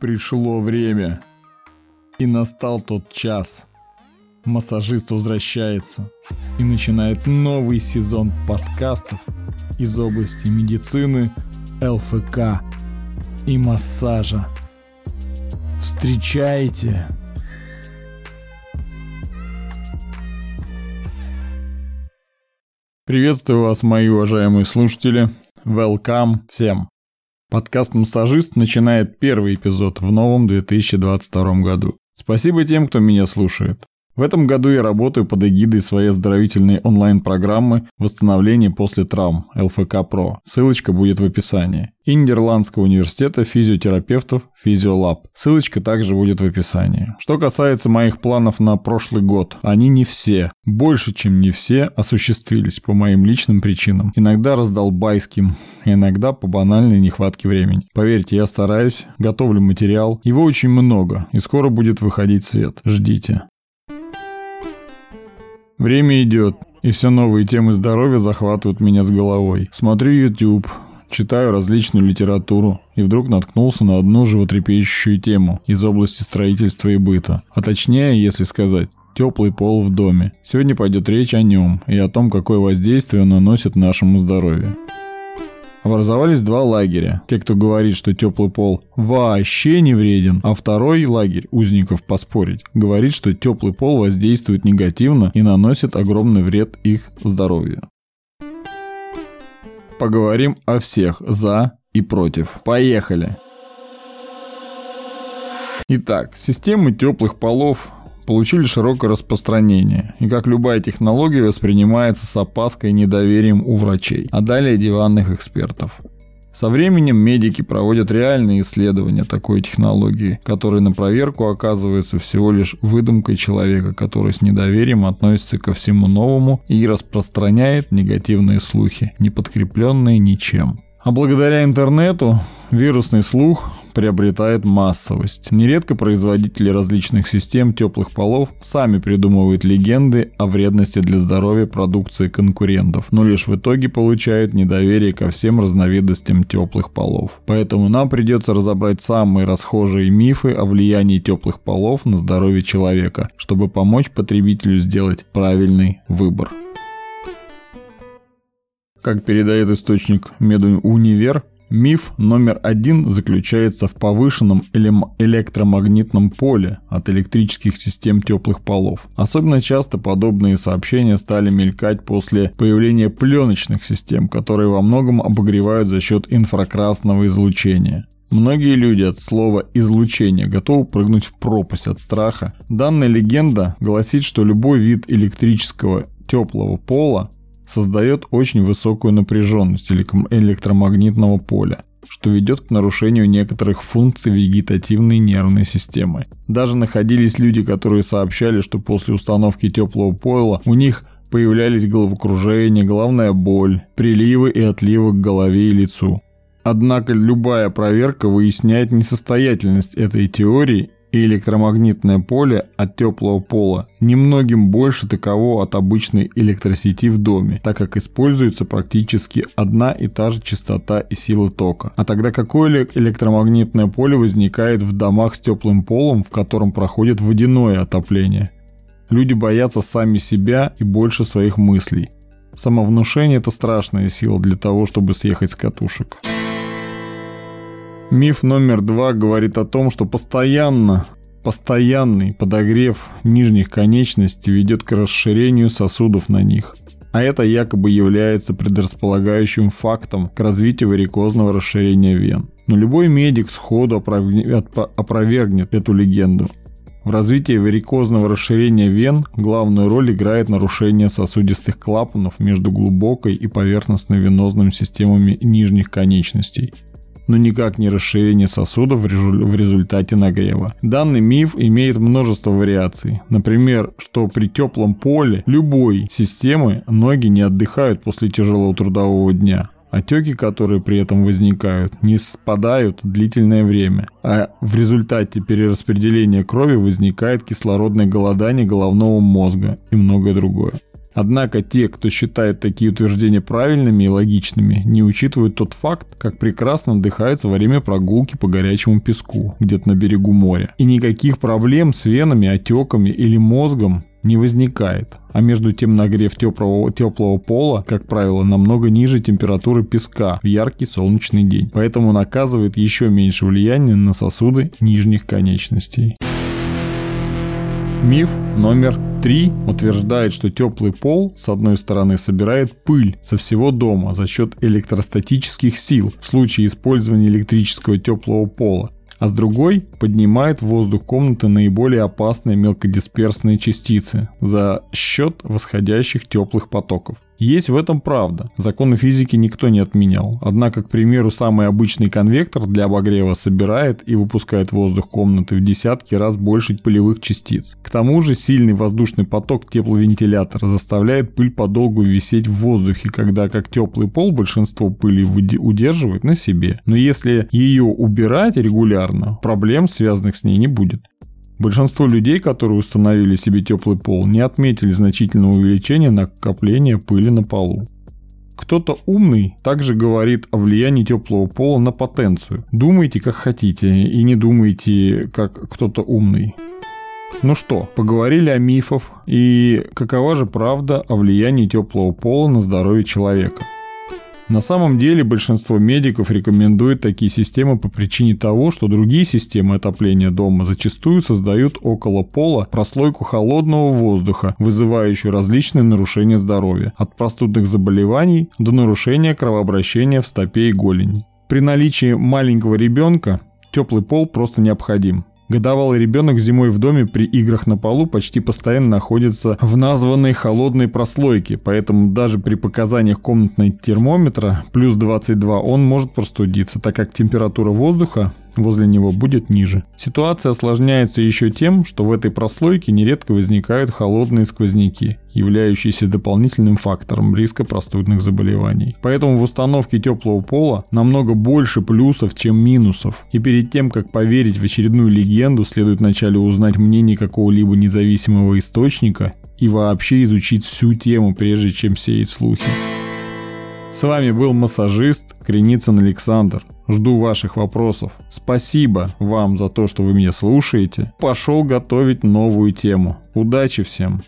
Пришло время. И настал тот час. Массажист возвращается и начинает новый сезон подкастов из области медицины, ЛФК и массажа. Встречайте! Приветствую вас, мои уважаемые слушатели. Welcome всем. Подкаст «Массажист» начинает первый эпизод в новом 2022 году. Спасибо тем, кто меня слушает. В этом году я работаю под эгидой своей оздоровительной онлайн-программы «Восстановление после травм» ЛФК ПРО. Ссылочка будет в описании. И Нидерландского университета физиотерапевтов Физиолаб. Ссылочка также будет в описании. Что касается моих планов на прошлый год, они не все, больше чем не все, осуществились по моим личным причинам. Иногда раздолбайским, иногда по банальной нехватке времени. Поверьте, я стараюсь, готовлю материал, его очень много, и скоро будет выходить свет. Ждите. Время идет, и все новые темы здоровья захватывают меня с головой. Смотрю YouTube, читаю различную литературу и вдруг наткнулся на одну животрепещущую тему из области строительства и быта. А точнее, если сказать, теплый пол в доме. Сегодня пойдет речь о нем и о том, какое воздействие он наносит нашему здоровью. Образовались два лагеря. Те, кто говорит, что теплый пол вообще не вреден, а второй лагерь, узников поспорить, говорит, что теплый пол воздействует негативно и наносит огромный вред их здоровью. Поговорим о всех за и против. Поехали! Итак, системы теплых полов получили широкое распространение, и как любая технология воспринимается с опаской и недоверием у врачей, а далее диванных экспертов. Со временем медики проводят реальные исследования такой технологии, которые на проверку оказываются всего лишь выдумкой человека, который с недоверием относится ко всему новому и распространяет негативные слухи, не подкрепленные ничем. А благодаря интернету вирусный слух приобретает массовость. Нередко производители различных систем теплых полов сами придумывают легенды о вредности для здоровья продукции конкурентов, но лишь в итоге получают недоверие ко всем разновидностям теплых полов. Поэтому нам придется разобрать самые расхожие мифы о влиянии теплых полов на здоровье человека, чтобы помочь потребителю сделать правильный выбор. Как передает источник Медунивер, миф номер один заключается в повышенном электромагнитном поле от электрических систем теплых полов. Особенно часто подобные сообщения стали мелькать после появления пленочных систем, которые во многом обогревают за счет инфракрасного излучения. Многие люди от слова «излучение» готовы прыгнуть в пропасть от страха. Данная легенда гласит, что любой вид электрического теплого пола создает очень высокую напряженность электромагнитного поля, что ведет к нарушению некоторых функций вегетативной нервной системы. Даже находились люди, которые сообщали, что после установки теплого пола у них появлялись головокружение, головная боль, приливы и отливы к голове и лицу. Однако любая проверка выясняет несостоятельность этой теории и электромагнитное поле от теплого пола немногим больше таково от обычной электросети в доме, так как используется практически одна и та же частота и сила тока. А тогда какое электромагнитное поле возникает в домах с теплым полом, в котором проходит водяное отопление? Люди боятся сами себя и больше своих мыслей. Самовнушение – это страшная сила для того, чтобы съехать с катушек. Миф номер два говорит о том, что постоянно Постоянный подогрев нижних конечностей ведет к расширению сосудов на них. А это якобы является предрасполагающим фактом к развитию варикозного расширения вен. Но любой медик сходу опровергнет эту легенду. В развитии варикозного расширения вен главную роль играет нарушение сосудистых клапанов между глубокой и поверхностно-венозными системами нижних конечностей но никак не расширение сосудов в результате нагрева. Данный миф имеет множество вариаций. Например, что при теплом поле любой системы ноги не отдыхают после тяжелого трудового дня. Отеки, которые при этом возникают, не спадают длительное время, а в результате перераспределения крови возникает кислородное голодание головного мозга и многое другое. Однако те, кто считает такие утверждения правильными и логичными, не учитывают тот факт, как прекрасно отдыхается во время прогулки по горячему песку, где-то на берегу моря. И никаких проблем с венами, отеками или мозгом не возникает. А между тем нагрев теплого, теплого пола, как правило, намного ниже температуры песка в яркий солнечный день. Поэтому он оказывает еще меньше влияния на сосуды нижних конечностей. Миф номер три утверждает, что теплый пол с одной стороны собирает пыль со всего дома за счет электростатических сил в случае использования электрического теплого пола а с другой поднимает в воздух комнаты наиболее опасные мелкодисперсные частицы за счет восходящих теплых потоков. Есть в этом правда. Законы физики никто не отменял. Однако, к примеру, самый обычный конвектор для обогрева собирает и выпускает воздух комнаты в десятки раз больше пылевых частиц. К тому же сильный воздушный поток тепловентилятора заставляет пыль подолгу висеть в воздухе, когда как теплый пол большинство пыли удерживает на себе. Но если ее убирать регулярно, проблем, связанных с ней, не будет. Большинство людей, которые установили себе теплый пол, не отметили значительного увеличения накопления пыли на полу. Кто-то умный также говорит о влиянии теплого пола на потенцию. Думайте как хотите и не думайте как кто-то умный. Ну что, поговорили о мифах и какова же правда о влиянии теплого пола на здоровье человека. На самом деле большинство медиков рекомендует такие системы по причине того, что другие системы отопления дома зачастую создают около пола прослойку холодного воздуха, вызывающую различные нарушения здоровья, от простудных заболеваний до нарушения кровообращения в стопе и голени. При наличии маленького ребенка теплый пол просто необходим. Годовалый ребенок зимой в доме при играх на полу почти постоянно находится в названной холодной прослойке, поэтому даже при показаниях комнатной термометра плюс 22 он может простудиться, так как температура воздуха возле него будет ниже. Ситуация осложняется еще тем, что в этой прослойке нередко возникают холодные сквозняки, являющиеся дополнительным фактором риска простудных заболеваний. Поэтому в установке теплого пола намного больше плюсов, чем минусов. И перед тем, как поверить в очередную легенду, следует вначале узнать мнение какого-либо независимого источника и вообще изучить всю тему, прежде чем сеять слухи. С вами был массажист Креницын Александр. Жду ваших вопросов. Спасибо вам за то, что вы меня слушаете. Пошел готовить новую тему. Удачи всем!